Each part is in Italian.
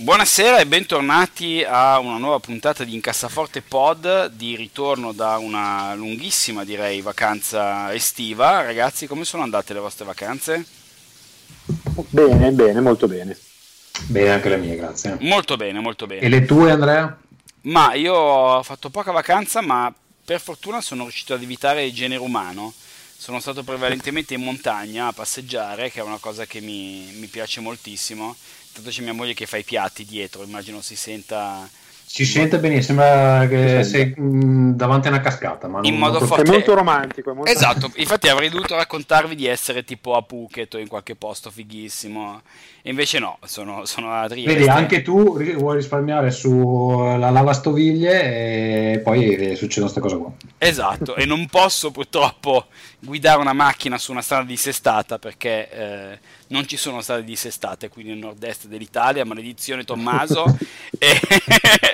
Buonasera e bentornati a una nuova puntata di Incassaforte Pod, di ritorno da una lunghissima, direi, vacanza estiva. Ragazzi, come sono andate le vostre vacanze? Bene, bene, molto bene. Bene anche le mie, grazie. Molto bene, molto bene. E le tue, Andrea? Ma io ho fatto poca vacanza, ma per fortuna sono riuscito ad evitare il genere umano. Sono stato prevalentemente in montagna a passeggiare, che è una cosa che mi, mi piace moltissimo Tanto c'è mia moglie che fa i piatti dietro, immagino si senta si sente benissimo, sembra che sei davanti a una cascata. Ma in modo forte. È molto romantico. È molto esatto, infatti avrei dovuto raccontarvi di essere tipo a Phuket o in qualche posto fighissimo. E invece no, sono, sono a Trieste. Vedi, anche tu vuoi risparmiare sulla lavastoviglie e poi succedono queste cose qua. Esatto, e non posso purtroppo guidare una macchina su una strada dissestata perché eh, non ci sono strade dissestate qui nel nord-est dell'Italia, maledizione Tommaso. e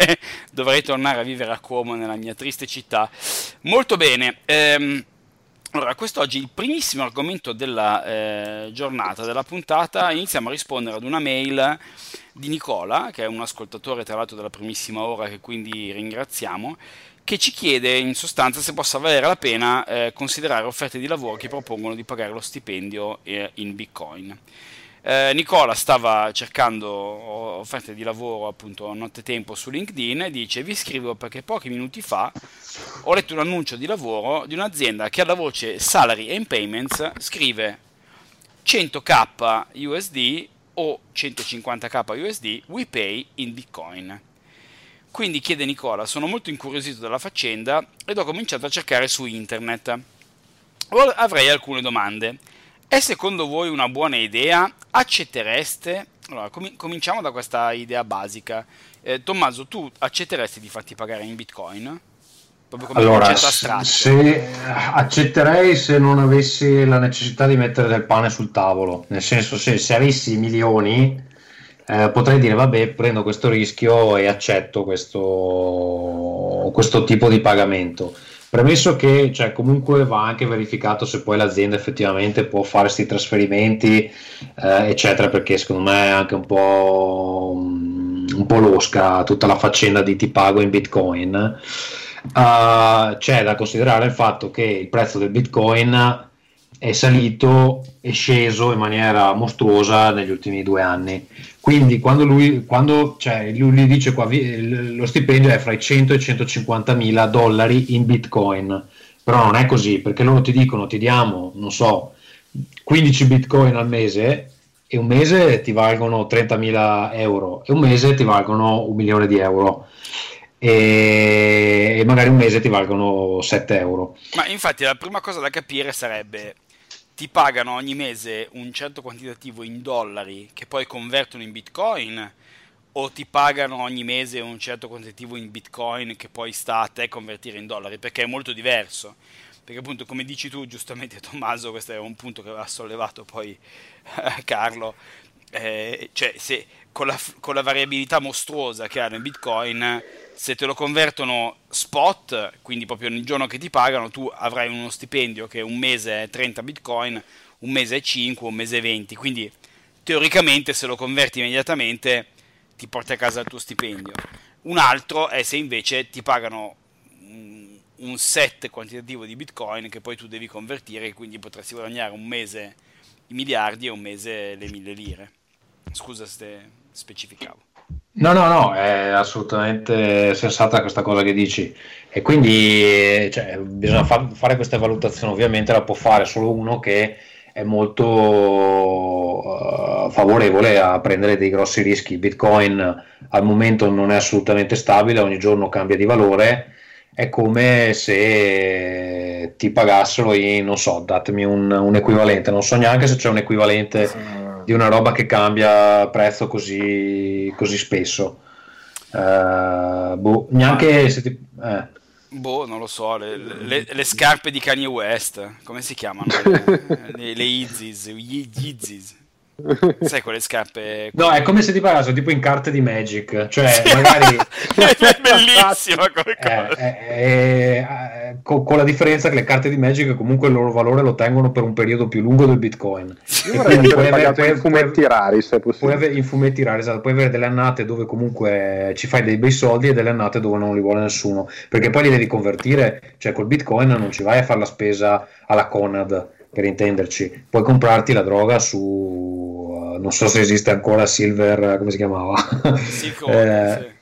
dovrei tornare a vivere a Como nella mia triste città. Molto bene. Ehm, allora, quest'oggi il primissimo argomento della eh, giornata, della puntata, iniziamo a rispondere ad una mail di Nicola, che è un ascoltatore tra l'altro della primissima ora, che quindi ringraziamo, che ci chiede in sostanza se possa valere la pena eh, considerare offerte di lavoro che propongono di pagare lo stipendio eh, in Bitcoin. Eh, Nicola stava cercando offerte di lavoro appunto nottetempo su LinkedIn e dice vi scrivo perché pochi minuti fa ho letto un annuncio di lavoro di un'azienda che alla voce Salary and Payments scrive 100k USD o 150k USD we pay in Bitcoin. Quindi chiede Nicola, sono molto incuriosito dalla faccenda ed ho cominciato a cercare su internet. Avrei alcune domande. È secondo voi una buona idea? Accettereste? Allora, com- cominciamo da questa idea basica. Eh, Tommaso, tu accetteresti di farti pagare in bitcoin? Proprio come allora, se, accetterei se non avessi la necessità di mettere del pane sul tavolo. Nel senso, se, se avessi milioni, eh, potrei dire vabbè, prendo questo rischio e accetto questo, questo tipo di pagamento Premesso che cioè, comunque va anche verificato se poi l'azienda effettivamente può fare questi trasferimenti, eh, eccetera, perché secondo me è anche un po', un po' losca tutta la faccenda di ti pago in bitcoin. Uh, c'è da considerare il fatto che il prezzo del bitcoin è salito e sceso in maniera mostruosa negli ultimi due anni. Quindi quando lui, quando, cioè, lui gli dice qua lo stipendio è fra i 100 e i 150 mila dollari in bitcoin, però non è così perché loro ti dicono ti diamo, non so, 15 bitcoin al mese e un mese ti valgono 30 mila euro e un mese ti valgono un milione di euro e, magari un mese ti valgono 7 euro. Ma infatti la prima cosa da capire sarebbe ti pagano ogni mese un certo quantitativo in dollari che poi convertono in bitcoin o ti pagano ogni mese un certo quantitativo in bitcoin che poi sta a te convertire in dollari perché è molto diverso. Perché appunto come dici tu giustamente Tommaso questo è un punto che aveva sollevato poi eh, Carlo eh, cioè se con la, con la variabilità mostruosa che hanno in bitcoin se te lo convertono spot, quindi proprio nel giorno che ti pagano, tu avrai uno stipendio che un mese è 30 bitcoin, un mese è 5, un mese è 20, quindi teoricamente se lo converti immediatamente ti porti a casa il tuo stipendio. Un altro è se invece ti pagano un set quantitativo di bitcoin che poi tu devi convertire quindi potresti guadagnare un mese i miliardi e un mese le mille lire. Scusa se specificavo. No, no, no, è assolutamente sensata questa cosa che dici e quindi cioè, bisogna far, fare queste valutazioni, ovviamente la può fare solo uno che è molto uh, favorevole a prendere dei grossi rischi. Bitcoin al momento non è assolutamente stabile, ogni giorno cambia di valore, è come se ti pagassero in, non so, datemi un, un equivalente, non so neanche se c'è un equivalente. Sì di una roba che cambia prezzo così, così spesso. Uh, boh, neanche se ti, eh. Boh, non lo so, le, le, le, scarpe di Kanye West, come si chiamano? le, le, le Yeezys, Yeezys. Sai quelle scarpe? No, è come se ti parlassero tipo in carte di Magic, cioè magari... è bellissima come cosa. Eh, eh, eh, con, con, la differenza che le carte di Magic comunque il loro valore lo tengono per un periodo più lungo del Bitcoin. Io quindi puoi avere puoi, fumetti puoi, rari, se Puoi avere, in fumetti rari, esatto. Puoi avere delle annate dove comunque ci fai dei bei soldi e delle annate dove non li vuole nessuno, perché poi li devi convertire, cioè col Bitcoin non ci vai a fare la spesa alla Conad per intenderci, puoi comprarti la droga su, uh, non so se esiste ancora Silver, come si chiamava? Silco, eh, sì.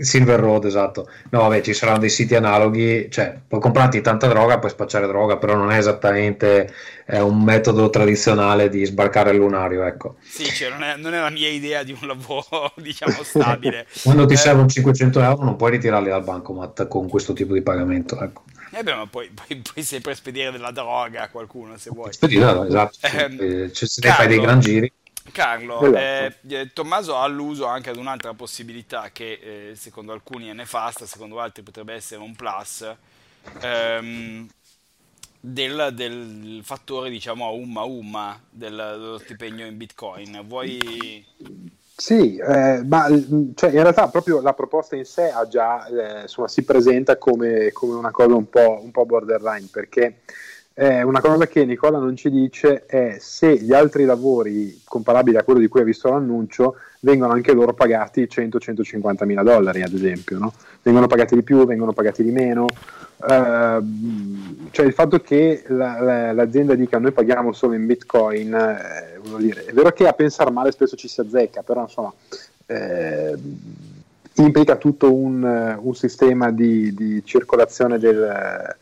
Silver Road, esatto. No, vabbè, ci saranno dei siti analoghi, cioè puoi comprarti tanta droga, puoi spacciare droga, però non è esattamente eh, un metodo tradizionale di sbarcare il lunario, ecco. Sì, cioè non, è, non, è, la mia idea di un lavoro, diciamo, stabile. Quando ti eh... servono 500 euro non puoi ritirarli dal bancomat con questo tipo di pagamento, ecco. Eh beh, ma poi, poi, puoi sempre spedire della droga a qualcuno se vuoi. Spedire, esatto. Eh, cioè, se ne fai dei gran giri. Carlo, esatto. eh, Tommaso ha alluso anche ad un'altra possibilità che eh, secondo alcuni è nefasta, secondo altri potrebbe essere un plus, ehm, del, del, fattore diciamo a umma umma del, dello stipendio in bitcoin. Vuoi... Sì, eh, ma cioè, in realtà proprio la proposta in sé già, eh, insomma, si presenta come, come, una cosa un po', un po' borderline perché eh, una cosa che Nicola non ci dice è se gli altri lavori comparabili a quello di cui ha visto l'annuncio vengono anche loro pagati 100-150 mila dollari, ad esempio. No? Vengono pagati di più, vengono pagati di meno. Uh, cioè il fatto che la, la, l'azienda dica noi paghiamo solo in bitcoin, eh, dire, è vero che a pensare male spesso ci si azzecca, però insomma eh, implica tutto un, un sistema di, di circolazione del,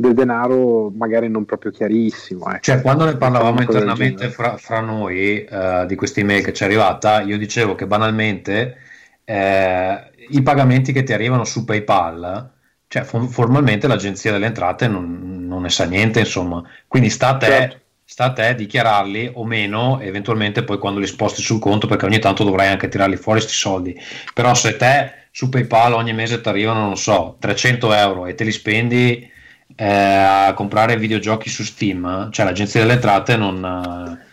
del denaro magari non proprio chiarissimo. Eh. Cioè, quando ne parlavamo internamente fra, fra noi uh, di questa email che ci è arrivata, io dicevo che banalmente eh, i pagamenti che ti arrivano su PayPal, cioè formalmente l'agenzia delle entrate non, non, ne sa niente, insomma. Quindi sta a te. Certo. Sta a te dichiararli o meno, eventualmente poi quando li sposti sul conto, perché ogni tanto dovrai anche tirarli fuori questi soldi. Però se te su PayPal ogni mese ti arrivano, non so, 300 euro e te li spendi eh, a comprare videogiochi su Steam, cioè l'agenzia delle entrate non,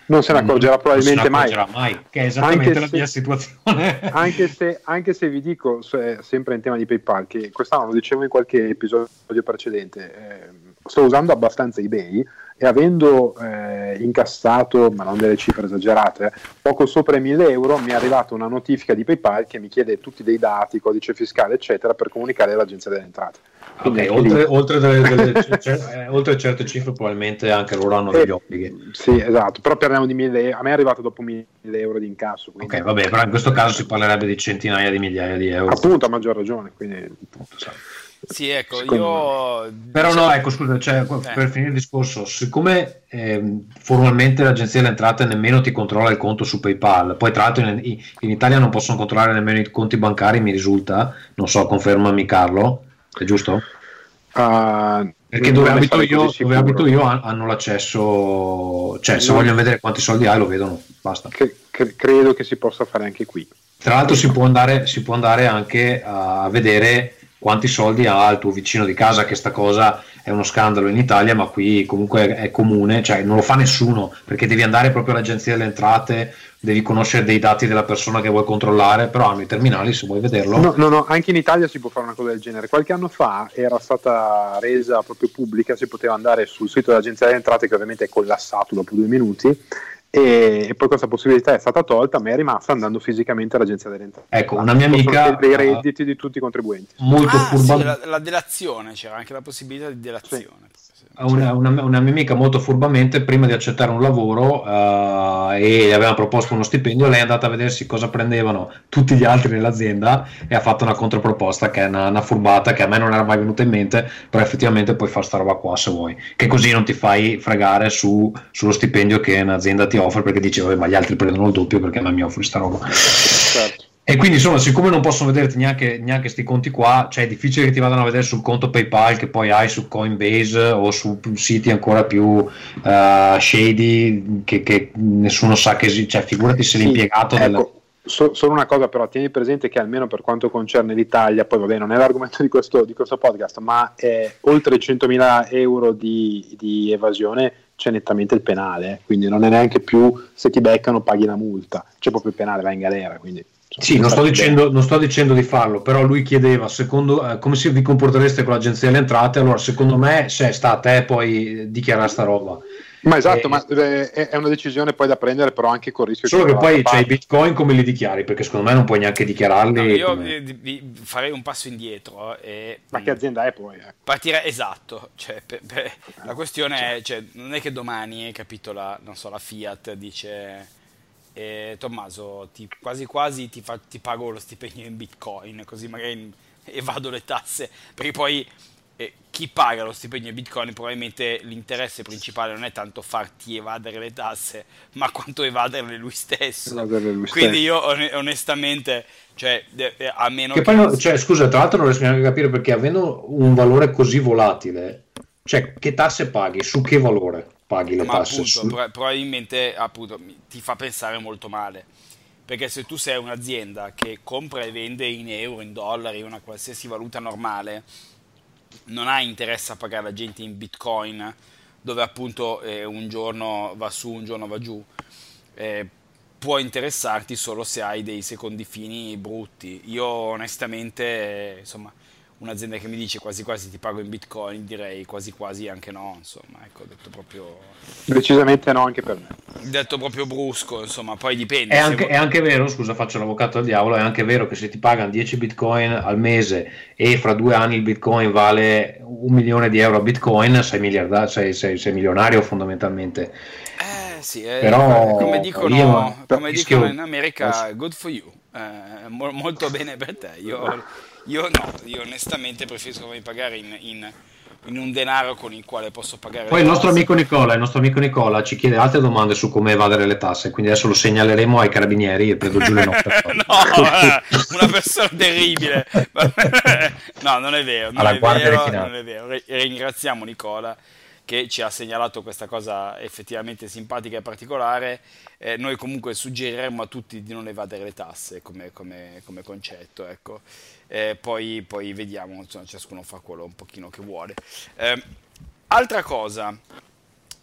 non se ne accorgerà probabilmente mai. mai. Che è esattamente anche la se, mia situazione. Anche se, anche se, vi dico, sempre in tema di PayPal, che quest'anno lo dicevo in qualche episodio precedente, eh, sto usando abbastanza eBay e avendo eh, incassato, ma non delle cifre esagerate, poco sopra i 1000 euro, mi è arrivata una notifica di PayPal che mi chiede tutti dei dati, codice fiscale, eccetera, per comunicare all'agenzia delle entrate. Okay, oltre, oltre, delle, delle, cer- eh, oltre, certe cifre, probabilmente anche loro hanno degli eh, obblighi. Sì, esatto. Però parliamo di 1000 euro. A me è arrivato dopo 1000 euro di incasso. Quindi... Ok, vabbè, però in questo caso si parlerebbe di centinaia di migliaia di euro. Appunto, a maggior ragione. Quindi... Sì, ecco, io... Però no, ecco, scusa, cioè, eh. per finire il discorso, siccome eh, formalmente l'agenzia delle entrate nemmeno ti controlla il conto su PayPal, poi tra l'altro in, in, Italia non possono controllare nemmeno i conti bancari, mi risulta, non so, confermami Carlo, è giusto? Uh, Perché dove abito, io, dove abito, io, hanno l'accesso, cioè se no. vogliono vedere quanti soldi hai lo vedono, basta. Che, che, credo che si possa fare anche qui. Tra l'altro si può andare, si può andare anche a vedere quanti soldi ha il tuo vicino di casa, che sta cosa è uno scandalo in Italia, ma qui comunque è comune, cioè non lo fa nessuno, perché devi andare proprio all'agenzia delle entrate, devi conoscere dei dati della persona che vuoi controllare, però hanno i terminali se vuoi vederlo. No, no, no, anche in Italia si può fare una cosa del genere. Qualche anno fa era stata resa proprio pubblica, si poteva andare sul sito dell'agenzia delle entrate, che ovviamente è collassato dopo due minuti, e, poi questa possibilità è stata tolta, ma è rimasta andando fisicamente all'agenzia delle entrate. Ecco, una mia amica dei redditi di tutti i contribuenti. Molto ah, sì, la, la, delazione, c'era anche la possibilità di delazione. Sì. Una, una, una, mia amica molto furbamente prima di accettare un lavoro uh, e aveva proposto uno stipendio lei è andata a vedersi cosa prendevano tutti gli altri nell'azienda e ha fatto una controproposta che è una, una furbata che a me non era mai venuta in mente però effettivamente puoi fare sta roba qua se vuoi. Che così non ti fai fregare su, sullo stipendio che un'azienda ti offre perché dice ma gli altri prendono il doppio perché a me mi offri sta roba certo E quindi insomma, siccome non possono vederti neanche questi conti qua, cioè è difficile che ti vadano a vedere sul conto PayPal che poi hai su Coinbase o su siti ancora più uh, shady che, che, nessuno sa che esiste, cioè figurati se sì, l'impiegato ecco. della So, solo una cosa però, tieni presente che almeno per quanto concerne l'Italia, poi vabbè non è l'argomento di questo, di questo podcast, ma è oltre 100.000 euro di, di, evasione c'è nettamente il penale, quindi non è neanche più se ti beccano paghi la multa, c'è proprio il penale, vai in galera. Quindi, sì, non sto, dicendo, non sto, dicendo, di farlo, però lui chiedeva secondo, eh, come si vi comportereste con l'agenzia delle entrate, allora secondo me se sta a te poi dichiarare sta roba. Ma esatto, e, ma eh, è una decisione poi da prendere, però anche con il rischio Solo che, che poi c'è i bitcoin come li dichiari? Perché secondo me non puoi neanche dichiararli. No, io come... farei un passo indietro. E, ma che azienda è poi? Ecco. Partire esatto. Cioè, per, per, la questione cioè. è: cioè, non è che domani, capito, la, so, la Fiat dice. Eh, Tommaso, ti, quasi quasi ti, fa, ti pago lo stipendio in bitcoin, così magari evado le tasse. Perché poi eh, chi paga lo stipendio in bitcoin probabilmente l'interesse principale non è tanto farti evadere le tasse ma quanto evaderle lui stesso evadere lui quindi stesso. io onestamente cioè a meno che, che poi cioè, scusa tra l'altro non riesco neanche a capire perché avendo un valore così volatile cioè che tasse paghi su che valore paghi le ma tasse appunto, su... probabilmente appunto ti fa pensare molto male perché se tu sei un'azienda che compra e vende in euro, in dollari, una qualsiasi valuta normale, non ha interesse a pagare la gente in bitcoin dove appunto eh, un giorno va su, un giorno va giù. Eh, può interessarti solo se hai dei secondi fini brutti. Io onestamente, eh, insomma, un'azienda che mi dice quasi quasi ti pago in bitcoin, direi quasi quasi anche no, insomma, ecco, detto proprio... Decisamente no anche per me. Detto proprio brusco, insomma, poi dipende. È anche, è anche vero, scusa, faccio l'avvocato del diavolo, è anche vero che se ti pagano 10 bitcoin al mese e fra due anni il bitcoin vale un milione di euro a bitcoin, sei, miliardario, sei, sei, sei milionario fondamentalmente. Eh sì, eh, Però, come dicono, io, come dicono in America, good for you, eh, mo- molto bene per te. Io io no, io onestamente preferisco pagare in, in, in, un denaro con il quale posso pagare. Poi il nostro amico Nicola, il nostro amico Nicola ci chiede altre domande su come evadere le tasse, quindi adesso lo segnaleremo ai carabinieri e prendo giù le note. no, una persona terribile. no, non è vero, non, è vero, non è vero. Ringraziamo Nicola che ci ha segnalato questa cosa effettivamente simpatica e particolare. Eh, noi comunque suggeriremmo a tutti di non evadere le tasse come, come, come concetto. Ecco. Eh, poi, poi, vediamo, insomma, ciascuno fa quello un pochino che vuole. Eh, altra cosa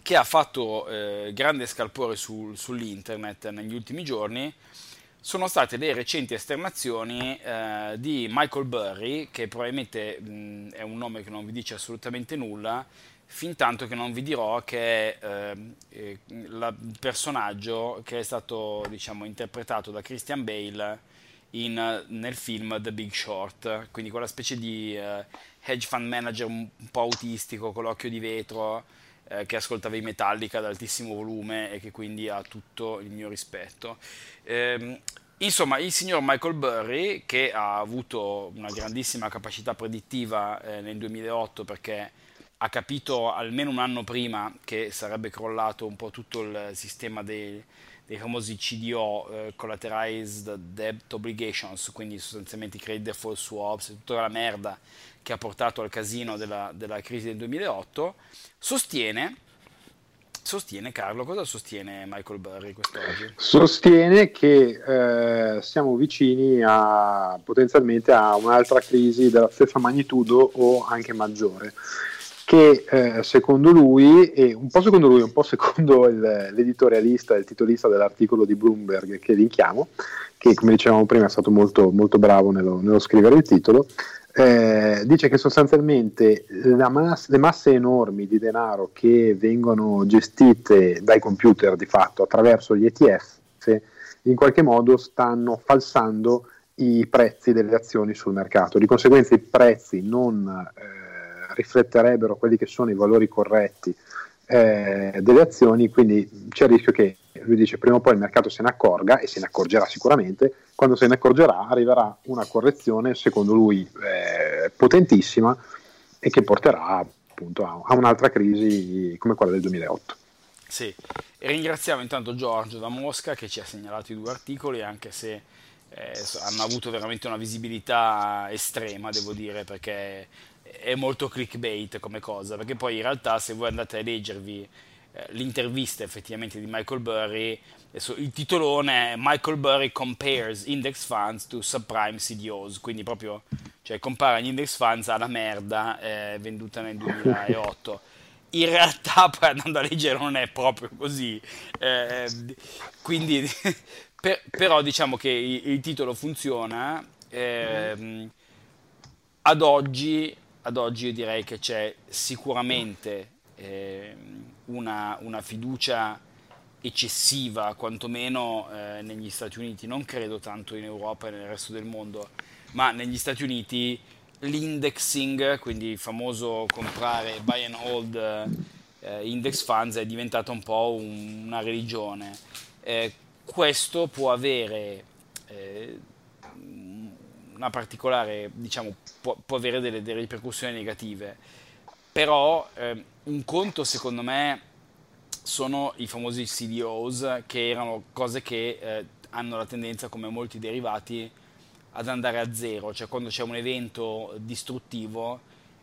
che ha fatto eh, grande scalpore sul, sull'internet negli ultimi giorni sono state le recenti esternazioni eh, di Michael Burry, che probabilmente mh, è un nome che non vi dice assolutamente nulla, fin tanto che non vi dirò che è eh, il personaggio che è stato diciamo, interpretato da Christian Bale in, nel film The Big Short, quindi quella specie di uh, hedge fund manager un, po' autistico con l'occhio di vetro uh, che ascoltava i Metallica ad altissimo volume e che quindi ha tutto il mio rispetto. Um, Insomma, il signor Michael Burry, che ha avuto una grandissima capacità predittiva eh, nel 2008 perché ha capito almeno un anno prima che sarebbe crollato un po' tutto il sistema dei, dei famosi CDO, eh, Collateralized Debt Obligations, quindi sostanzialmente i credit default swaps tutta la merda che ha portato al casino della, della crisi del 2008, sostiene sostiene Carlo, cosa sostiene Michael Burry quest'oggi? Sostiene che eh, siamo vicini a potenzialmente a un'altra crisi della stessa magnitudo o anche maggiore che eh, secondo lui, e un po' secondo lui, un po' secondo il, l'editorialista, il titolista dell'articolo di Bloomberg che linkiamo, che come dicevamo prima è stato molto, molto bravo nello, nello scrivere il titolo, eh, dice che sostanzialmente mass- le masse enormi di denaro che vengono gestite dai computer di fatto attraverso gli ETF in qualche modo stanno falsando i prezzi delle azioni sul mercato. Di conseguenza i prezzi non eh, rifletterebbero quelli che sono i valori corretti eh, delle azioni, quindi c'è il rischio che lui dice prima o poi il mercato se ne accorga e se ne accorgerà sicuramente, quando se ne accorgerà arriverà una correzione secondo lui eh, potentissima e che porterà appunto a, a un'altra crisi come quella del 2008. Sì, ringraziamo intanto Giorgio da Mosca che ci ha segnalato i due articoli, anche se eh, hanno avuto veramente una visibilità estrema, devo dire, perché è molto clickbait come cosa, perché poi in realtà se voi andate a leggervi eh, l'intervista effettivamente di Michael Burry, adesso, il titolone è Michael Burry compares index funds to subprime CDOs, quindi proprio cioè, compara gli index funds alla merda eh, venduta nel 2008. In realtà poi andando a leggere non è proprio così, eh, quindi per, però diciamo che il, il titolo funziona. Eh, ad oggi ad oggi io direi che c'è sicuramente eh, una, una, fiducia eccessiva, quantomeno eh, negli Stati Uniti, non credo tanto in Europa e nel resto del mondo, ma negli Stati Uniti l'indexing, quindi il famoso comprare buy and hold eh, index funds, è diventato un po' un, una religione. Eh, questo può avere eh, una particolare, diciamo, può, può avere delle, delle, ripercussioni negative. Però eh, un conto, secondo me, sono i famosi CDOs, che erano cose che eh, hanno la tendenza, come molti derivati, ad andare a zero. Cioè, quando c'è un evento distruttivo,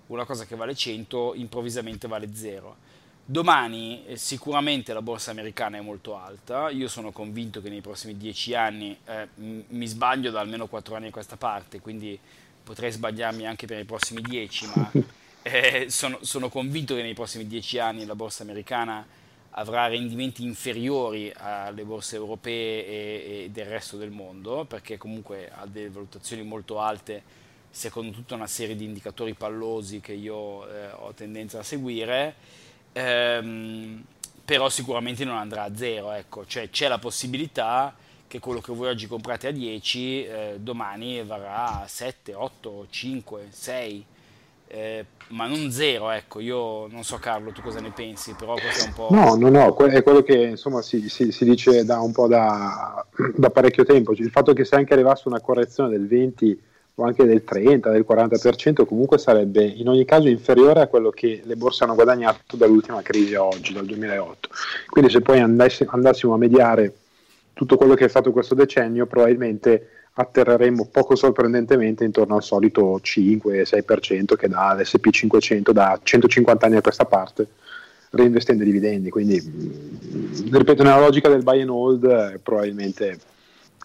una cosa che vale 100 improvvisamente vale 0 Domani eh, sicuramente la borsa americana è molto alta, io sono convinto che nei prossimi dieci anni, eh, mi sbaglio da almeno quattro anni a questa parte, quindi potrei sbagliarmi anche per i prossimi dieci, ma eh, sono, sono, convinto che nei prossimi dieci anni la borsa americana avrà rendimenti inferiori alle borse europee e, e del resto del mondo, perché comunque ha delle valutazioni molto alte secondo tutta una serie di indicatori pallosi che io eh, ho tendenza a seguire ehm, però sicuramente non andrà a zero, ecco. cioè, c'è la possibilità che quello che voi oggi comprate a 10 eh, domani varrà a 7, 8, 5, 6. Eh, ma non zero, ecco, io non so Carlo, tu cosa ne pensi, però questo è un po'... No, no, no, è quello che insomma si, si, si dice da un po' da, da, parecchio tempo, il fatto che se anche arrivasse una correzione del 20 o anche del 30, del 40%, comunque sarebbe in ogni caso inferiore a quello che le borse hanno guadagnato dall'ultima crisi a oggi, dal 2008. Quindi se poi andassi, andassimo a mediare tutto quello che è stato questo decennio, probabilmente atterreremo poco sorprendentemente intorno al solito 5-6% che dà l'SP500 da 150 anni a questa parte reinvestendo i dividendi quindi mm, ripeto nella logica del buy and hold eh, probabilmente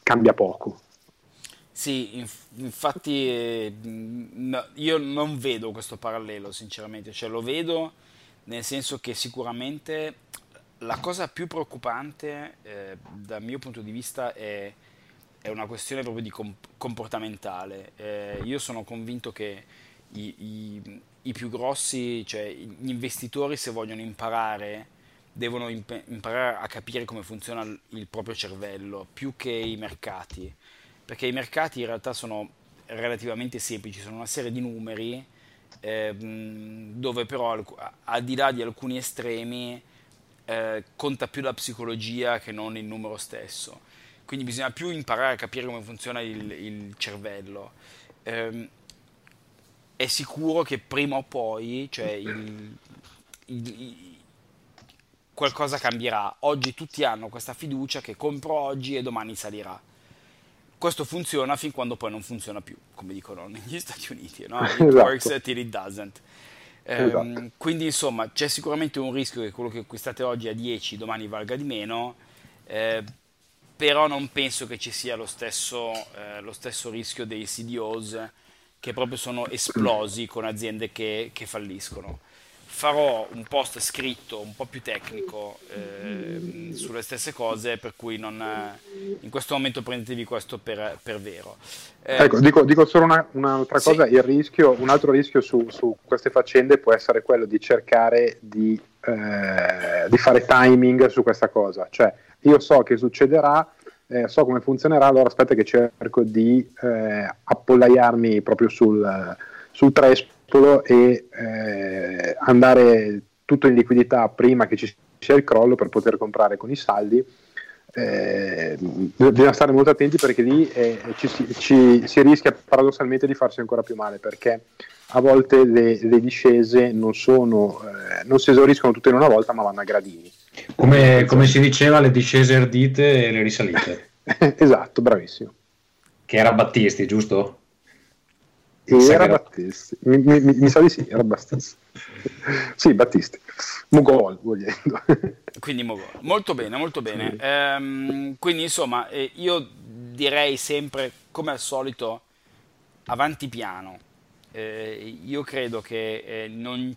cambia poco sì, inf- infatti eh, no, io non vedo questo parallelo sinceramente, cioè lo vedo nel senso che sicuramente la cosa più preoccupante eh, dal mio punto di vista è, è una questione proprio di comp- comportamentale. Eh, io sono convinto che i, i, i, più grossi, cioè gli investitori se vogliono imparare, devono imp- imparare a capire come funziona il proprio cervello, più che i mercati perché i mercati in realtà sono relativamente semplici, sono una serie di numeri eh, dove però al di là di alcuni estremi eh, conta più la psicologia che non il numero stesso. Quindi bisogna più imparare a capire come funziona il, il cervello. Eh, è sicuro che prima o poi cioè il, il, qualcosa cambierà. Oggi tutti hanno questa fiducia che compro oggi e domani salirà questo funziona fin quando poi non funziona più, come dicono negli Stati Uniti, no? It esatto. works till it doesn't. Eh, esatto. Quindi insomma c'è sicuramente un rischio che quello che acquistate oggi a 10 domani valga di meno, eh, però non penso che ci sia lo stesso, eh, lo stesso, rischio dei CDOs che proprio sono esplosi con aziende che, che falliscono farò un post scritto un po' più tecnico eh, sulle stesse cose, per cui non, in questo momento prendetevi questo per, per vero. Eh, ecco, dico, dico, solo una, un'altra sì. cosa, rischio, un altro rischio su, su, queste faccende può essere quello di cercare di, eh, di, fare timing su questa cosa, cioè io so che succederà, eh, so come funzionerà, allora aspetta che cerco di eh, appollaiarmi proprio sul, sul trespo e eh, andare tutto in liquidità prima che ci sia il crollo per poter comprare con i saldi. Eh, bisogna stare molto attenti perché lì eh, ci, ci, si rischia paradossalmente di farsi ancora più male perché a volte le, le discese non, sono, eh, non si esauriscono tutte in una volta ma vanno a gradini. Come, come si diceva, le discese ardite e le risalite. esatto, bravissimo. che era Battisti, giusto? Era Battisti, mi, mi, mi, sa di sì, era Battisti. sì, Battisti. Mogol, vogliendo. quindi Mogol. Molto bene, molto bene. Sì. Ehm, quindi insomma, eh, io direi sempre, come al solito, avanti piano. Eh, io credo che eh, non,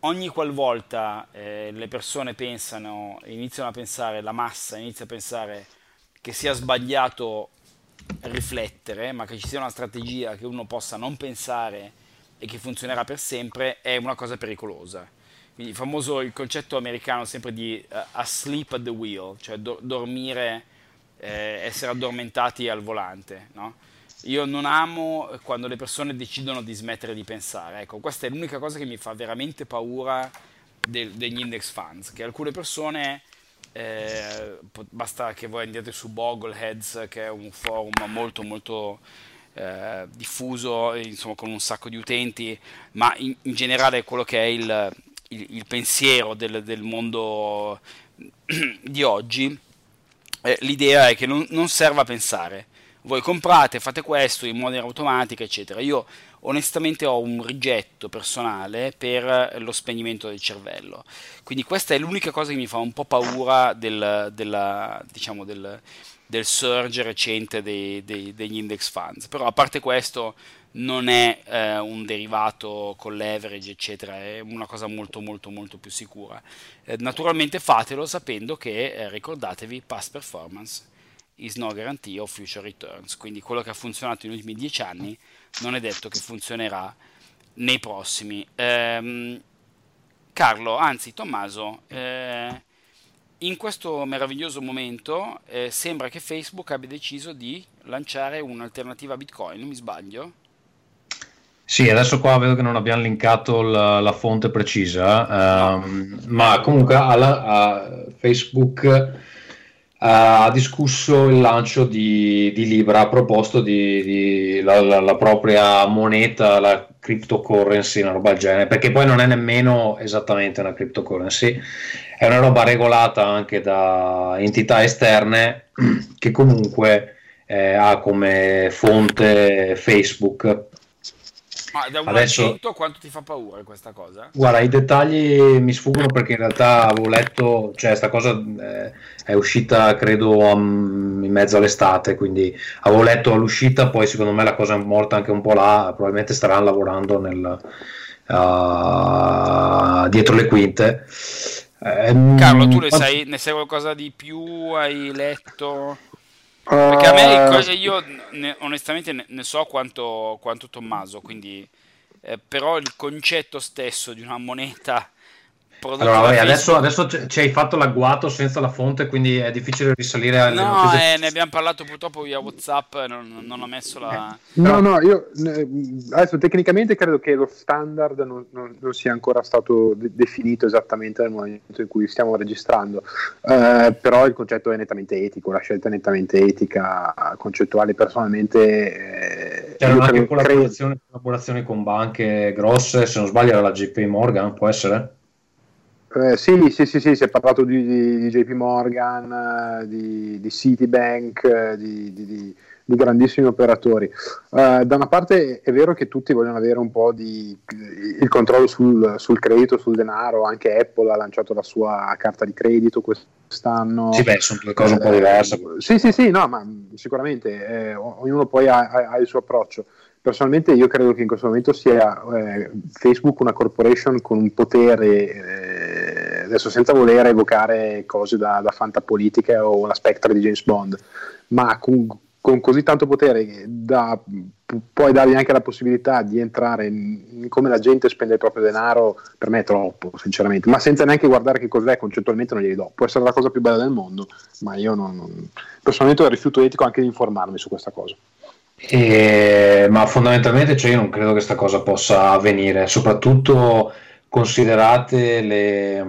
ogni qualvolta eh, le persone pensano, iniziano a pensare, la massa inizia a pensare che sia sbagliato riflettere, ma che ci sia una strategia che uno possa non pensare e che funzionerà per sempre, è una cosa pericolosa. Quindi il famoso il concetto americano sempre di uh, asleep at the wheel, cioè do- dormire, eh, essere addormentati al volante. No? Io non amo quando le persone decidono di smettere di pensare. Ecco, questa è l'unica cosa che mi fa veramente paura del, degli index funds, che alcune persone eh, basta che voi andiate su Boggleheads, che è un forum molto molto eh, diffuso, insomma con un sacco di utenti, ma in, in generale quello che è il, il, il pensiero del, del, mondo di oggi, eh, l'idea è che non, non serve a pensare. Voi comprate, fate questo in maniera automatica, eccetera. Io onestamente ho un rigetto personale per lo spegnimento del cervello. Quindi questa è l'unica cosa che mi fa un po' paura del, della, diciamo del, del surge recente dei, dei, degli index funds. Però a parte questo non è eh, un derivato con leverage, eccetera, è una cosa molto molto molto più sicura. Eh, naturalmente fatelo sapendo che, eh, ricordatevi, past performance is no guarantee of future returns, quindi quello che ha funzionato negli ultimi dieci anni non è detto che funzionerà nei prossimi. Ehm, Carlo, anzi Tommaso, eh, in questo meraviglioso momento eh, sembra che Facebook abbia deciso di lanciare un'alternativa a Bitcoin, mi sbaglio? Sì, adesso qua vedo che non abbiamo linkato la, la fonte precisa, um, ma comunque alla, Facebook ha discusso il lancio di, di Libra, ha proposto di, di la, la, la, propria moneta, la cryptocurrency, una roba del genere, perché poi non è nemmeno esattamente una cryptocurrency, è una roba regolata anche da entità esterne che comunque eh, ha come fonte Facebook ma da 1 Adesso, a 100 quanto ti fa paura questa cosa? Guarda, i dettagli mi sfuggono perché in realtà avevo letto, cioè questa cosa eh, è uscita credo um, in mezzo all'estate, quindi avevo letto all'uscita, poi secondo me la cosa è morta anche un po' là, probabilmente staranno lavorando nel, uh, dietro le quinte. Eh, Carlo, tu ne sai, ne sai qualcosa di più? Hai letto? Perché a me uh, io ne, onestamente ne, ne, so quanto, quanto Tommaso, quindi, eh, però il concetto stesso di una moneta allora, vabbè, adesso, adesso ci hai fatto l'agguato senza la fonte, quindi è difficile risalire alle No, notizie. eh, ne abbiamo parlato purtroppo via WhatsApp, non, non ho messo la. No, no, io adesso tecnicamente credo che lo standard non, non, non sia ancora stato de- definito esattamente nel momento in cui stiamo registrando, eh, però il concetto è nettamente etico, la scelta è nettamente etica, concettuale. Personalmente, eh, c'erano anche collaborazioni, collaborazioni con banche grosse, se non sbaglio era la JP Morgan, può essere? Eh, sì, sì, sì, sì, si è parlato di, di, di JP Morgan, eh, di, di, Citibank, eh, di, di, grandissimi operatori. Uh, da una parte è vero che tutti vogliono avere un po' di il controllo sul, sul, credito, sul denaro, anche Apple ha lanciato la sua carta di credito quest'anno. Sì, beh, sono due cose un po' diverse. sì, sì, sì, no, ma sicuramente eh, ognuno poi ha, ha il suo approccio. Personalmente io credo che in questo momento sia eh, Facebook una corporation con un potere, eh, adesso senza voler evocare cose da, da fantapolitica o la spectra di James Bond, ma con, con così tanto potere da puoi dargli anche la possibilità di entrare in, come la gente spende il proprio denaro, per me è troppo, sinceramente, ma senza neanche guardare che cos'è, concettualmente non glieli do. Può essere la cosa più bella del mondo, ma io non, non personalmente ho il rifiuto etico anche di informarmi su questa cosa. E, ma fondamentalmente cioè io non credo che questa cosa possa avvenire, soprattutto considerate le,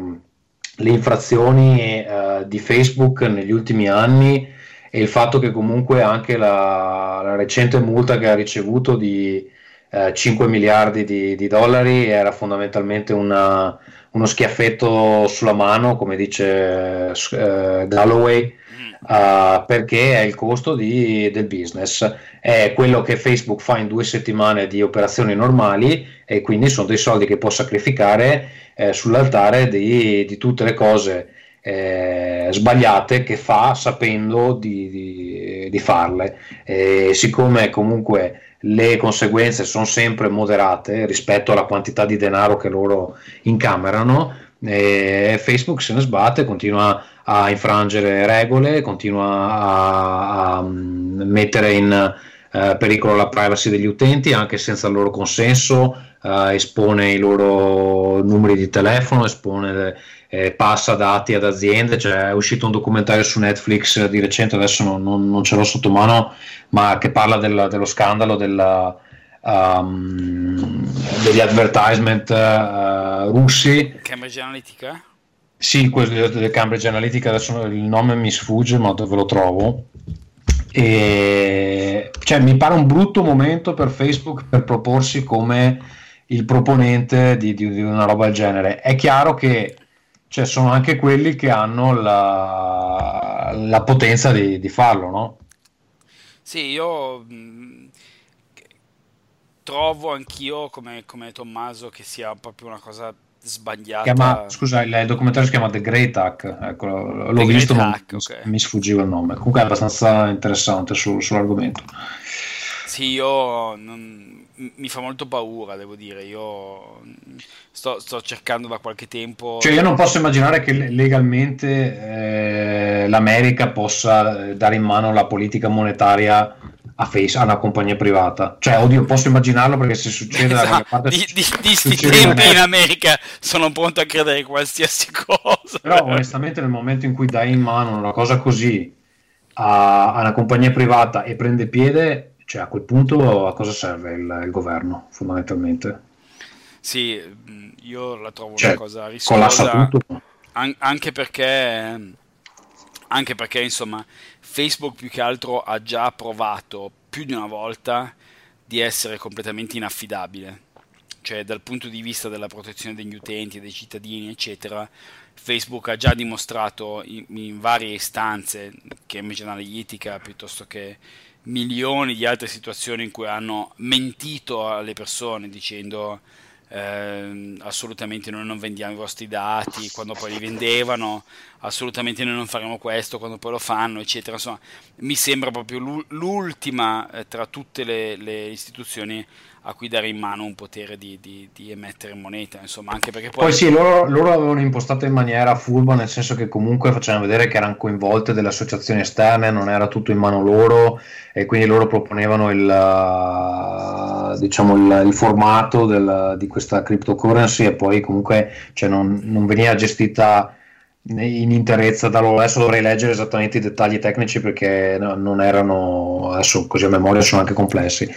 le infrazioni uh, di Facebook negli ultimi anni e il fatto che comunque anche la, la recente multa che ha ricevuto di eh, 5 miliardi di, di, dollari era fondamentalmente una, uno schiaffetto sulla mano, come dice uh, Galloway, uh, perché è il costo di, del business, è quello che Facebook fa in due settimane di operazioni normali e quindi sono dei soldi che può sacrificare eh, sull'altare di, di, tutte le cose eh, sbagliate che fa sapendo di, di, di farle. E siccome comunque le conseguenze sono sempre moderate rispetto alla quantità di denaro che loro incamerano, e Facebook se ne sbatte, continua a infrangere regole, continua a, a mettere in uh, pericolo la privacy degli utenti anche senza il loro consenso, uh, espone i loro numeri di telefono, espone, eh, passa dati ad aziende, cioè, è uscito un documentario su Netflix di recente, adesso non, non, non ce l'ho sotto mano, ma che parla del, dello scandalo della um, degli advertisement uh, russi. Cambridge Analytica? Sì, quello del Cambridge Analytica, adesso il nome mi sfugge, ma dove lo trovo. E, cioè, mi pare un brutto momento per Facebook per proporsi come il proponente di, di, di una roba del genere. È chiaro che cioè, sono anche quelli che hanno la, la potenza di, di, farlo, no? Sì, io trovo anch'io come, come, Tommaso che sia proprio una cosa sbagliata. Chiama, scusa, il documentario si chiama The Great Hack, ecco, l'ho The visto, ma okay. mi sfuggiva il nome. Comunque è abbastanza interessante su, sull'argomento. Sì, io non, mi fa molto paura, devo dire. Io sto, sto, cercando da qualche tempo. Cioè, io non posso immaginare che legalmente eh, l'America possa dare in mano la politica monetaria a, face, a una compagnia privata. Cioè, oddio, posso immaginarlo perché se succede esatto. da parte, di, di, di sti tempi in America sono pronto a credere qualsiasi cosa. Però onestamente nel momento in cui dai in mano una cosa così a, a una compagnia privata e prende piede, cioè a quel punto a cosa serve il, il governo fondamentalmente? Sì, io la trovo cioè, una cosa rischiosa. An- anche perché anche perché insomma Facebook più che altro ha già provato più di una volta di essere completamente inaffidabile, cioè dal punto di vista della protezione degli utenti, dei cittadini, eccetera, Facebook ha già dimostrato in, in varie istanze, Cambridge Analytica piuttosto che milioni di altre situazioni in cui hanno mentito alle persone dicendo eh, assolutamente noi non vendiamo i vostri dati quando poi li vendevano, assolutamente noi non faremo questo quando poi lo fanno, eccetera. Insomma, mi sembra proprio l'ultima eh, tra tutte le, le, istituzioni a cui dare in mano un potere di, di, di emettere moneta, insomma, anche perché poi... Poi sì, loro, loro avevano impostato in maniera furba, nel senso che comunque facevano vedere che erano coinvolte delle associazioni esterne, non era tutto in mano loro e quindi loro proponevano il, uh, diciamo il, il formato del, di questa cryptocurrency e poi comunque cioè, non, non veniva gestita in interezza da loro. Adesso dovrei leggere esattamente i dettagli tecnici perché no, non erano adesso così a memoria, sono anche complessi.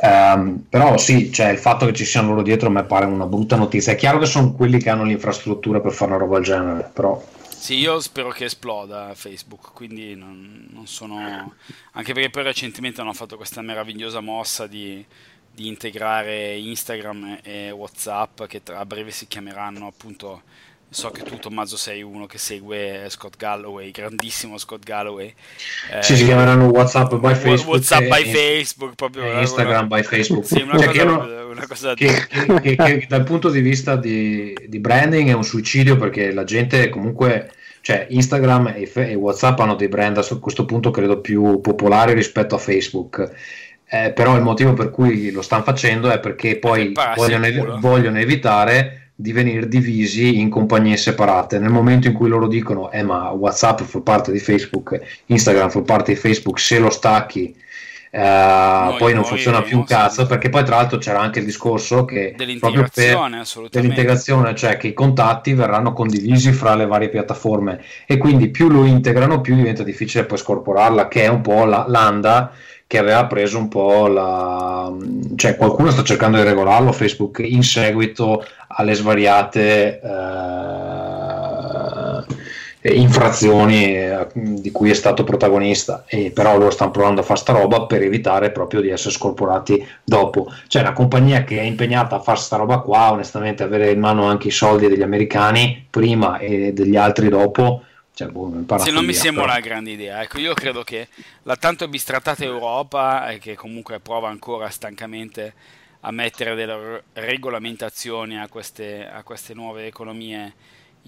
Um, però sì, cioè, il fatto che ci siano loro dietro a me pare una brutta notizia. È chiaro che sono quelli che hanno l'infrastruttura per fare una roba del genere, però. Sì, io spero che esploda Facebook, quindi non, non sono... anche perché poi recentemente hanno fatto questa meravigliosa mossa di, di integrare Instagram e Whatsapp che tra, breve si chiameranno appunto So che tu Tommaso sei uno che segue Scott Galloway, grandissimo Scott Galloway. Eh, sì, si chiameranno WhatsApp by Facebook. WhatsApp by Facebook, proprio Instagram una, by Facebook. Sì, una, cioè, cosa, non, una cosa che, che, che, che, dal punto di vista di, di, branding è un suicidio perché la gente comunque, cioè Instagram e, e WhatsApp hanno dei brand a questo punto credo più popolari rispetto a Facebook. Eh, però il motivo per cui lo stanno facendo è perché poi vogliono, ev- vogliono evitare di venire divisi in compagnie separate. Nel momento in cui loro dicono, eh ma WhatsApp fa parte di Facebook, Instagram fa parte di Facebook, se lo stacchi eh, noi, poi non noi, funziona più un cazzo, perché poi tra l'altro c'era anche il discorso che dell'integrazione, dell'integrazione, cioè che i contatti verranno condivisi fra le varie piattaforme. E quindi più lo integrano più diventa difficile poi scorporarla, che è un po' la, l'anda che aveva preso un po' la... cioè qualcuno sta cercando di regolarlo Facebook in seguito alle svariate eh, infrazioni eh, di cui è stato protagonista. E però loro stanno provando a fare sta roba per evitare proprio di essere scorporati dopo. Cioè una compagnia che è impegnata a fare sta roba qua onestamente avere in mano anche i soldi degli americani prima e degli altri dopo Cioè, boh, Se non mi sembra però. una grande idea. Ecco, io credo che la tanto bistrattata Europa, che comunque prova ancora stancamente a mettere delle regolamentazioni a queste, a queste nuove economie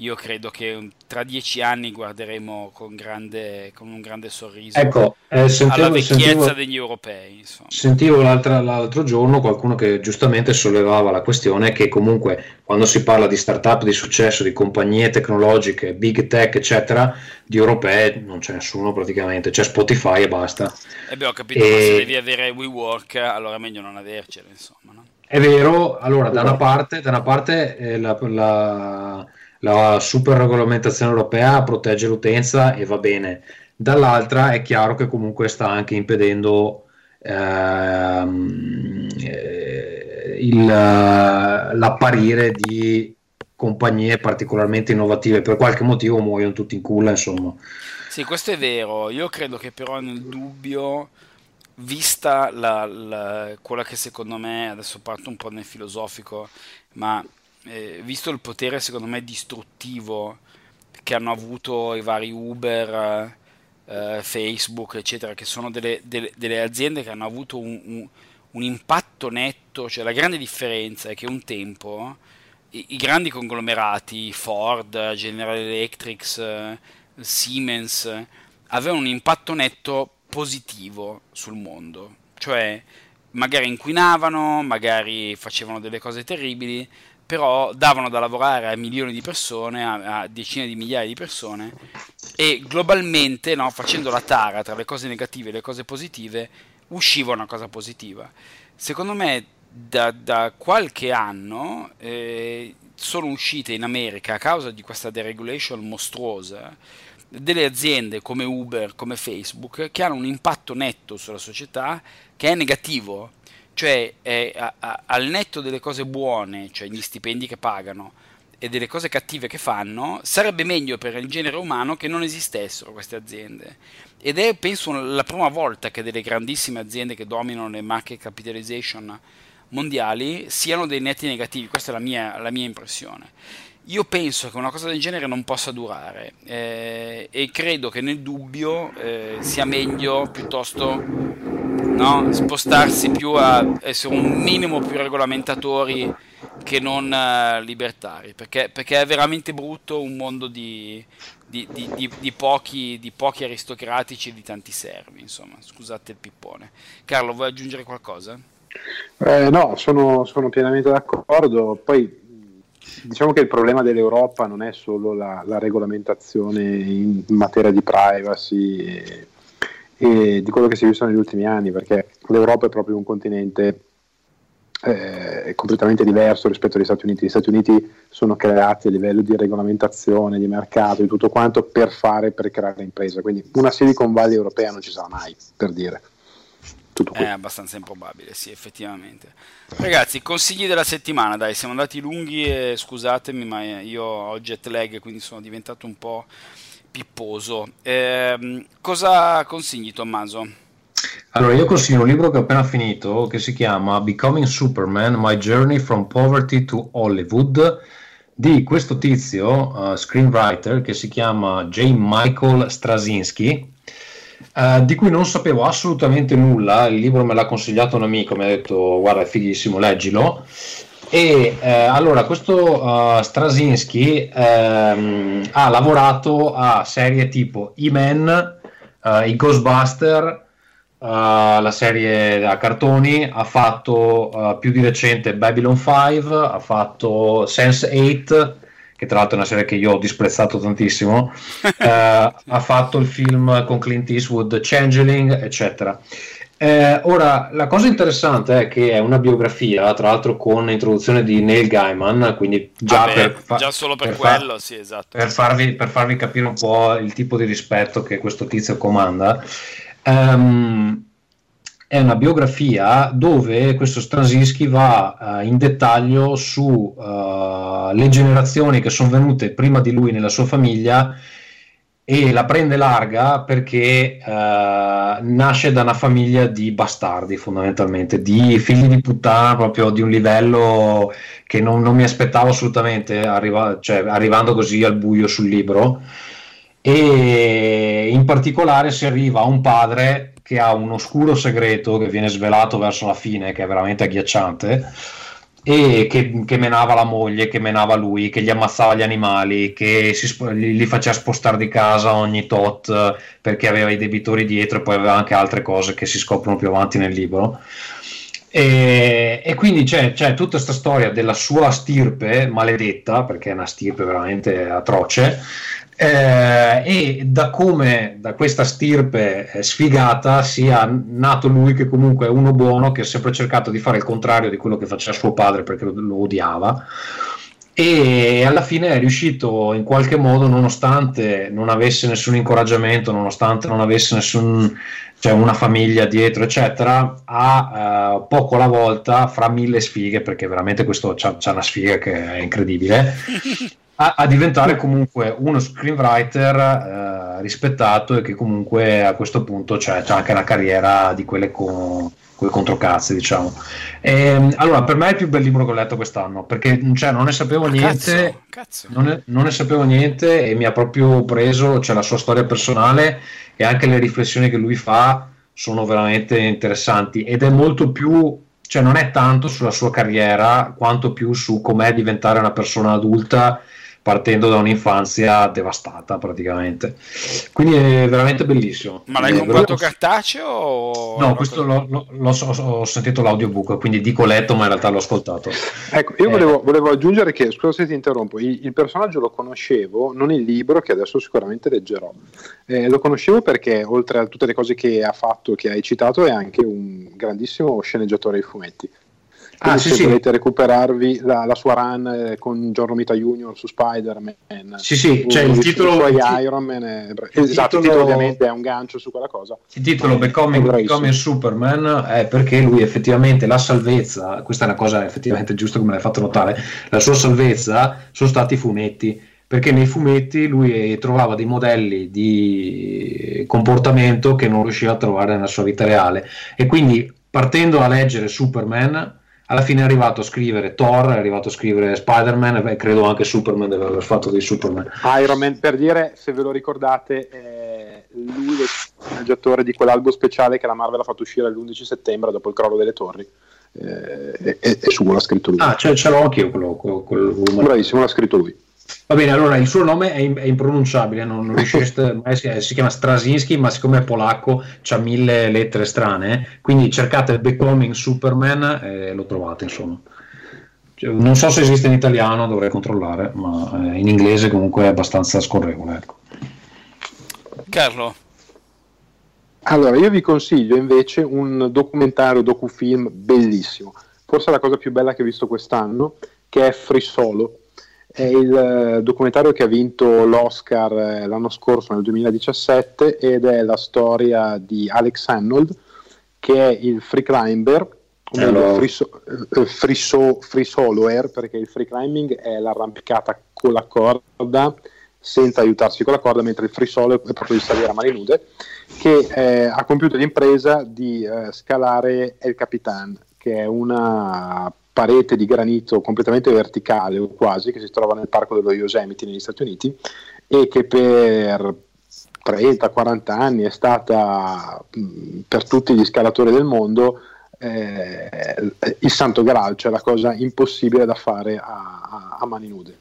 io credo che tra dieci anni guarderemo con, grande, con un grande sorriso ecco, eh, sentivo, alla vecchiezza sentivo, degli europei. Insomma. Sentivo l'altro giorno qualcuno che giustamente sollevava la questione che comunque quando si parla di start-up di successo, di compagnie tecnologiche, big tech, eccetera, di europee non c'è nessuno praticamente, c'è Spotify e basta. E beh, ho capito, e... ma se devi avere WeWork, allora è meglio non avercene, insomma. No? È vero, allora da una parte, da una parte eh, la, la la super regolamentazione europea protegge l'utenza e va bene, dall'altra è chiaro che comunque sta anche impedendo ehm, eh, il, l'apparire di compagnie particolarmente innovative, per qualche motivo muoiono tutti in culla, insomma. Sì, questo è vero, io credo che però nel dubbio, vista la, la, quella che secondo me, adesso parto un po' nel filosofico, ma eh, visto il potere secondo me distruttivo che hanno avuto i vari Uber, eh, Facebook, eccetera, che sono delle, delle, delle, aziende che hanno avuto un, un, un, impatto netto, cioè la grande differenza è che un tempo i, i grandi conglomerati, Ford, General Electric, eh, Siemens, avevano un impatto netto positivo sul mondo, cioè magari inquinavano, magari facevano delle cose terribili, però davano da lavorare a milioni di persone, a, a decine di migliaia di persone e globalmente, no, facendo la tara tra le cose negative e le cose positive, usciva una cosa positiva. Secondo me da, da qualche anno eh, sono uscite in America a causa di questa deregulation mostruosa delle aziende come Uber, come Facebook, che hanno un impatto netto sulla società che è negativo cioè eh, a, a, al netto delle cose buone, cioè gli stipendi che pagano, e delle cose cattive che fanno, sarebbe meglio per il genere umano che non esistessero queste aziende. Ed è, penso, la prima volta che delle grandissime aziende che dominano le market capitalization mondiali siano dei netti negativi. Questa è la mia, la mia impressione. Io penso che una cosa del genere non possa durare eh, e credo che nel dubbio eh, sia meglio piuttosto no? spostarsi più a essere un minimo più regolamentatori che non uh, libertari, perché, perché, è veramente brutto un mondo di, di, di, di, pochi, di pochi aristocratici e di tanti servi, insomma, scusate il pippone. Carlo, vuoi aggiungere qualcosa? Eh, no, sono, sono, pienamente d'accordo. Poi diciamo che il problema dell'Europa non è solo la, la regolamentazione in materia di privacy e, e di quello che si è visto negli ultimi anni, perché l'Europa è proprio un continente eh, completamente diverso rispetto agli Stati Uniti. Gli Stati Uniti sono creati a livello di regolamentazione, di mercato, di tutto quanto per fare, per creare impresa. Quindi una Silicon Valley europea non ci sarà mai, per dire. È abbastanza improbabile, sì, effettivamente. Ragazzi, consigli della settimana, dai, siamo andati lunghi e scusatemi, ma io ho jet lag, quindi sono diventato un po' pipposo. Eh, cosa consigli Tommaso? Allora, io consiglio un libro che ho appena finito che si chiama Becoming Superman: My Journey from Poverty to Hollywood di questo tizio, uh, screenwriter, che si chiama J. Michael Straczynski, uh, di cui non sapevo assolutamente nulla. Il libro me l'ha consigliato un amico, mi ha detto: Guarda, è fighissimo, leggilo. E eh, allora questo uh, Straczynski ehm, ha lavorato a serie tipo E-Man, uh, i Ghostbuster, uh, la serie a cartoni, ha fatto più di recente Babylon 5, ha fatto Sense 8, che tra l'altro è una serie che io ho disprezzato tantissimo, ha fatto il film con Clint Eastwood Changeling, eccetera. Eh, ora, la cosa interessante è che è una biografia, tra l'altro con l'introduzione di Neil Gaiman, quindi già, Vabbè, per, fa- già solo per, per quello, far- sì, esatto. Per farvi, per farvi, capire un po' il tipo di rispetto che questo tizio comanda. Um, è una biografia dove questo Straczynski va uh, in dettaglio su uh, le generazioni che sono venute prima di lui nella sua famiglia e la prende larga perché uh, nasce da una famiglia di bastardi fondamentalmente, di figli di puttana proprio di un livello che non, non mi aspettavo assolutamente arriva, cioè, arrivando così al buio sul libro. E in particolare si arriva a un padre che ha un oscuro segreto che viene svelato verso la fine, che è veramente agghiacciante, e che, che menava la moglie, che menava lui, che gli ammazzava gli animali, che si, li, li, faceva spostare di casa ogni tot perché aveva i debitori dietro e poi aveva anche altre cose che si scoprono più avanti nel libro. E, e, quindi c'è, c'è tutta questa storia della sua stirpe maledetta, perché è una stirpe veramente atroce, eh, e da come da questa stirpe eh, sfigata sia nato lui che comunque è uno buono che ha sempre cercato di fare il contrario di quello che faceva suo padre perché lo, lo odiava. E alla fine è riuscito in qualche modo nonostante non avesse nessun incoraggiamento nonostante non avesse nessun cioè una famiglia dietro eccetera a uh, poco alla volta fra mille sfighe perché veramente questo c'ha, c'ha una sfiga che è incredibile a, a diventare comunque uno screenwriter eh, rispettato e che comunque a questo punto c'è, c'è anche una carriera di quelle con quei controcazzi, diciamo. E, ehm, allora, per me è il più bel libro che ho letto quest'anno perché cioè, non ne sapevo ah, niente, cazzo, cazzo. Non, ne, non, ne, sapevo niente e mi ha proprio preso, cioè la sua storia personale e anche le riflessioni che lui fa sono veramente interessanti ed è molto più cioè non è tanto sulla sua carriera quanto più su com'è diventare una persona adulta partendo da un'infanzia devastata praticamente. Quindi è veramente bellissimo. Ma l'hai eh, comprato cartaceo? O... No, questo l'ho, l'ho, l'ho, ho sentito l'audiobook, quindi dico letto, ma in realtà l'ho ascoltato. Ecco, io eh. volevo, volevo, aggiungere che, scusa se ti interrompo, il, il, personaggio lo conoscevo, non il libro che adesso sicuramente leggerò. Eh, lo conoscevo perché oltre a tutte le cose che ha fatto, che hai citato, è anche un grandissimo sceneggiatore di fumetti. Ah, sì, se sì. volete recuperarvi la, la sua run eh, con John Romita Jr. su Spider-Man, sì, sì, cioè il titolo su Iron Man, è, il esatto, titolo, il titolo ovviamente è un gancio su quella cosa. Il titolo Becoming, Becoming Superman è perché lui effettivamente la salvezza, questa è una cosa effettivamente giusta come l'hai fatto notare, la sua salvezza sono stati i fumetti perché nei fumetti lui trovava dei modelli di comportamento che non riusciva a trovare nella sua vita reale e quindi partendo a leggere Superman alla fine è arrivato a scrivere Thor, è arrivato a scrivere Spider-Man e credo anche Superman deve aver fatto di Superman. Iron Man, per dire, se ve lo ricordate, è lui è il sceneggiatore di quell'albo speciale che la Marvel ha fatto uscire l'11 settembre dopo il crollo delle torri. Eh, e, e, e su l'ha scritto lui. Ah, ce, ce l'ho anch'io quello, quello, quello. Bravissimo, l'ha scritto lui. Va bene, allora il suo nome è, in, è impronunciabile, non, non riusciste, si, si, chiama Strasinski, ma siccome è polacco ha mille lettere strane, quindi cercate Becoming Superman e lo trovate, insomma. Cioè, non so se esiste in italiano, dovrei controllare, ma eh, in inglese comunque è abbastanza scorrevole. Ecco. Carlo. Allora, io vi consiglio invece un documentario, docufilm bellissimo, forse la cosa più bella che ho visto quest'anno, che è Free Solo, è il eh, documentario che ha vinto l'Oscar eh, l'anno scorso, nel 2017, ed è la storia di Alex Arnold, che è il free climber, o meglio, free, so, eh, free, so, free soloer, perché il free climbing è l'arrampicata con la corda senza aiutarsi con la corda, mentre il free solo è proprio di salire a mani nude, che eh, ha compiuto l'impresa di eh, scalare El Capitan, che è una parete di granito completamente verticale o quasi che si trova nel parco dello Yosemite negli Stati Uniti e che per 30-40 anni è stata per tutti gli scalatori del mondo eh, il santo graal, cioè la cosa impossibile da fare a, a, a mani nude.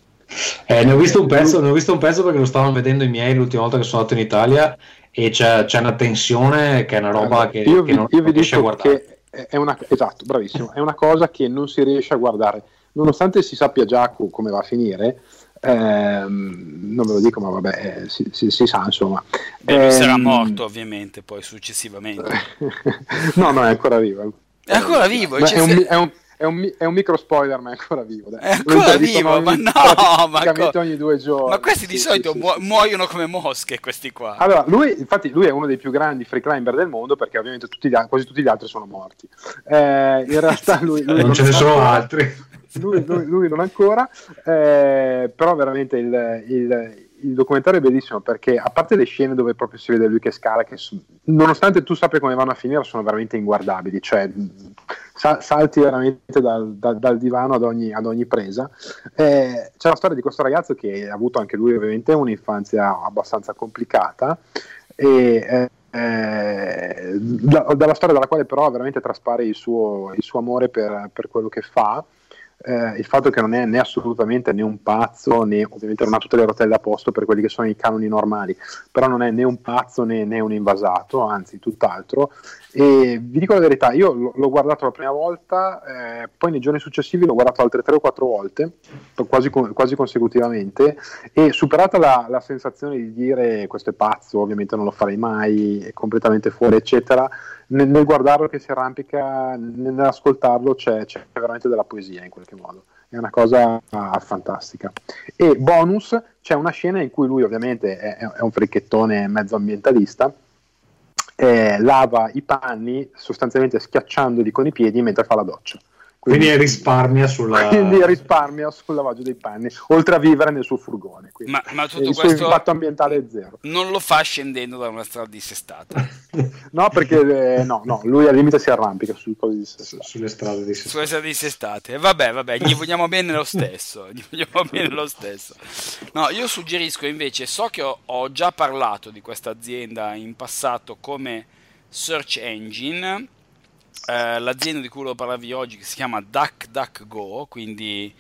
Eh, ne, ho visto un pezzo, ne ho visto un pezzo perché lo stavano vedendo i miei l'ultima volta che sono andato in Italia e c'è, c'è una tensione che è una roba che, io vi, che non, io vi dico che è una, esatto, bravissimo, è una cosa che non si riesce a guardare, nonostante si sappia già come va a finire, ehm, non ve lo dico, ma vabbè, eh, si, si, si, sa insomma. Beh, ehm, sarà morto ovviamente poi successivamente. no, no, è ancora vivo. È ancora vivo, è, è, un, è, un, è un, è un, micro spoiler, ma è ancora vivo. Dai. È ancora vivo, ogni, ma no, ma, co- ogni due giorni. ma questi di sì, solito sì, mu- sì. muoiono come mosche. Questi qua. Allora, lui, infatti, lui è uno dei più grandi free climber del mondo perché ovviamente tutti gli, quasi tutti gli altri sono morti. Eh, in realtà, lui, lui non ce ne sono altri. Lui, lui, lui, non ancora, eh, però veramente il, il il documentario è bellissimo perché a parte le scene dove proprio si vede lui che scala, che nonostante tu sappia come vanno a finire, sono veramente inguardabili. Cioè, salti veramente dal, dal, dal divano ad ogni, ad ogni presa. Eh, c'è la storia di questo ragazzo che ha avuto anche lui ovviamente un'infanzia abbastanza complicata. E eh, eh, dalla storia dalla quale però veramente traspare il suo, il suo amore per, per, quello che fa. Eh, il fatto che non è né assolutamente né un pazzo né ovviamente non ha tutte le rotelle a posto per quelli che sono i canoni normali però non è né un pazzo né, né un invasato anzi tutt'altro e vi dico la verità io l- l'ho guardato la prima volta eh, poi nei giorni successivi l'ho guardato altre tre o quattro volte quasi, quasi consecutivamente e superata la, la sensazione di dire questo è pazzo ovviamente non lo farei mai è completamente fuori eccetera nel, nel guardarlo che si arrampica, nell'ascoltarlo c'è, c'è, veramente della poesia in qualche modo. È una cosa ah, fantastica. E bonus, c'è una scena in cui lui ovviamente è, è un fricchettone mezzo ambientalista, eh, lava i panni sostanzialmente schiacciandoli con i piedi mentre fa la doccia. Quindi, quindi risparmia, sulla... quindi risparmia sul lavaggio dei panni, oltre a vivere nel suo furgone. Ma, ma, tutto il questo suo impatto ambientale è zero. Non lo fa scendendo da una strada dissestata. no, perché eh, no, no, lui al limite si arrampica su, sulle strade dissestate. Sulle strade dissestate. Vabbè, vabbè, gli vogliamo bene lo stesso. Gli vogliamo bene lo stesso. No, io suggerisco invece, so che ho, ho già parlato di questa azienda in passato come search engine eh, l'azienda di cui lo parlavi oggi che si chiama DuckDuckGo, quindi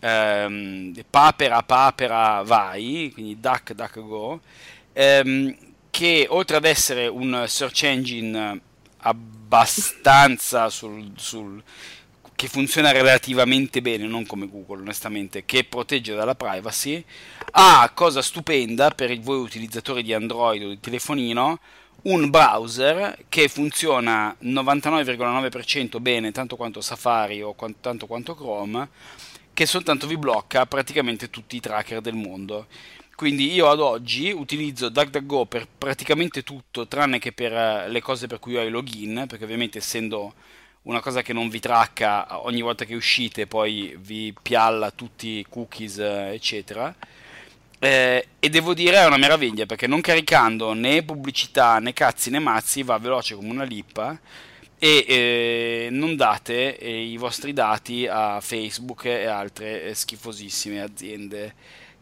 ehm, papera papera vai, quindi DuckDuckGo, ehm, che oltre ad essere un search engine abbastanza sul, sul che funziona relativamente bene, non come Google onestamente, che protegge dalla privacy, ha, cosa stupenda per voi utilizzatori di Android o di telefonino, un browser che funziona 99,9% bene, tanto quanto Safari o quanto, tanto quanto Chrome, che soltanto vi blocca praticamente tutti i tracker del mondo. Quindi io ad oggi utilizzo DuckDuckGo per praticamente tutto, tranne che per eh, le cose per cui ho i login, perché ovviamente essendo una cosa che non vi tracca ogni volta che uscite poi vi pialla tutti i cookies eccetera eh, e devo dire è una meraviglia perché non caricando né pubblicità né cazzi né mazzi va veloce come una lippa. E eh, non date eh, i vostri dati a Facebook e altre eh, schifosissime aziende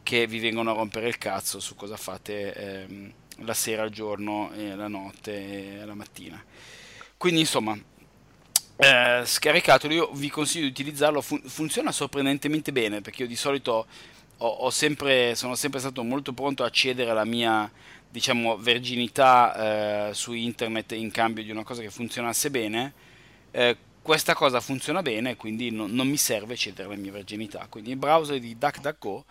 che vi vengono a rompere il cazzo su cosa fate ehm, la sera, il giorno, la notte e la mattina. Quindi insomma, eh, scaricatelo, io vi consiglio di utilizzarlo, fun- funziona sorprendentemente bene perché io di solito ho, ho sempre, sono sempre stato molto pronto a cedere alla mia diciamo, verginità eh, su internet in cambio di una cosa che funzionasse bene. Eh, questa cosa funziona bene, quindi non, non, mi serve cedere la mia verginità. Quindi il browser di DuckDuckGo,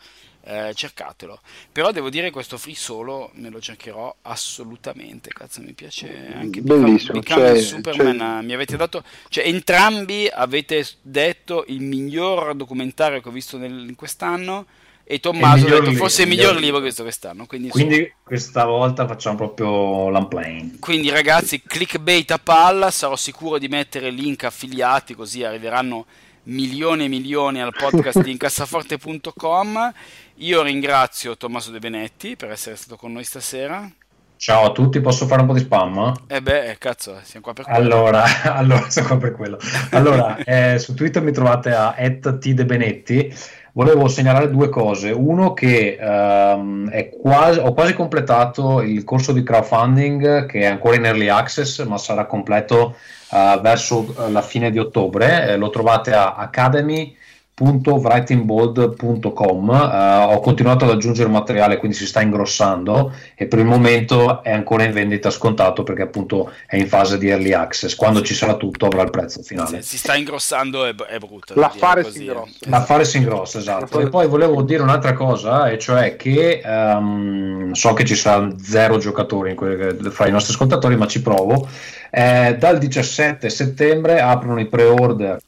eh, cercatelo. Però devo dire questo free solo me lo cercherò assolutamente. Cazzo, mi piace anche Bellissimo. Become, Become Superman. C'è... Mi avete dato, cioè entrambi avete detto il miglior documentario che ho visto nel, in quest'anno e Tommaso ha detto forse il miglior libro che visto quest'anno. Quindi, quindi questa volta facciamo proprio l'unplane. Quindi ragazzi, clickbait a palla, sarò sicuro di mettere link affiliati così arriveranno milioni e milioni al podcast di incassaforte.com. Io ringrazio Tommaso De Benetti per essere stato con noi stasera. Ciao a tutti, posso fare un po' di spam? Eh beh, cazzo, siamo qua per quello. Allora, allora siamo qua per quello. Allora, eh, su Twitter mi trovate a @tdebenetti volevo segnalare due cose. Uno che um, quasi, ho quasi completato il corso di crowdfunding che è ancora in early access, ma sarà completo uh, verso la fine di ottobre. Eh, lo trovate a Academy www.writingbold.com uh, ho continuato ad aggiungere materiale quindi si sta ingrossando e per il momento è ancora in vendita scontato perché appunto è in fase di early access. Quando ci sarà tutto avrà il prezzo finale. Si sta ingrossando è, è brutto l'affare si ingrossa. L'affare si ingrossa esatto. E poi volevo dire un'altra cosa e cioè che um, so che ci saranno zero giocatori que- fra i nostri ascoltatori ma ci provo. Eh, dal 17 settembre aprono i pre-order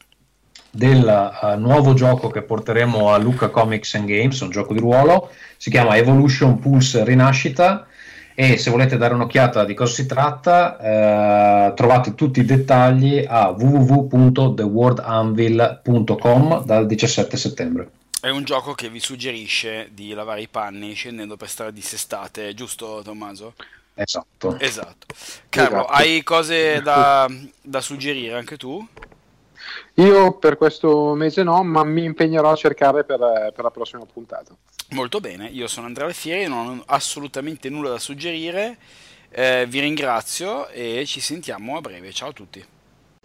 del uh, nuovo gioco che porteremo a Luca Comics and Games, un gioco di ruolo, si chiama Evolution Pulse Rinascita e se volete dare un'occhiata di cosa si tratta eh, trovate tutti i dettagli a www.theworldanvil.com dal 17 settembre. È un gioco che vi suggerisce di lavare i panni scendendo per strade dissestate, giusto Tommaso? Esatto. Esatto. Carlo, esatto. hai cose da, da suggerire anche tu? Io per questo mese no, ma mi impegnerò a cercare per, per la prossima puntata. Molto bene, io sono Andrea Alfieri, non ho assolutamente nulla da suggerire, eh, vi ringrazio e ci sentiamo a breve, ciao a tutti.